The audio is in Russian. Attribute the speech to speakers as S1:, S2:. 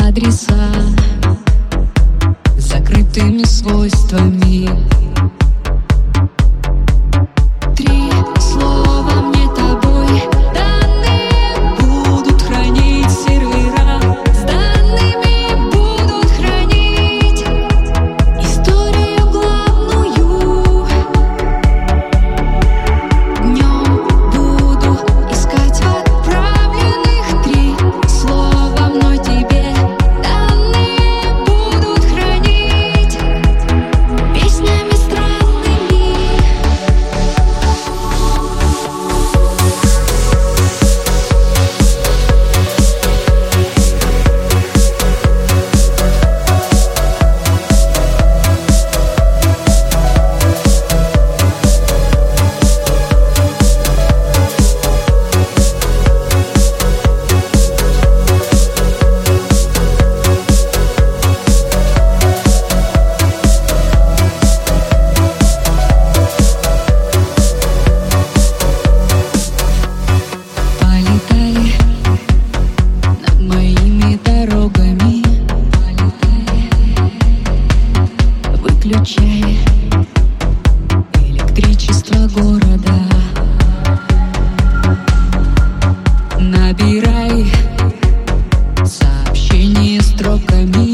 S1: адреса закрытыми свойствами. города. Набирай сообщение строками.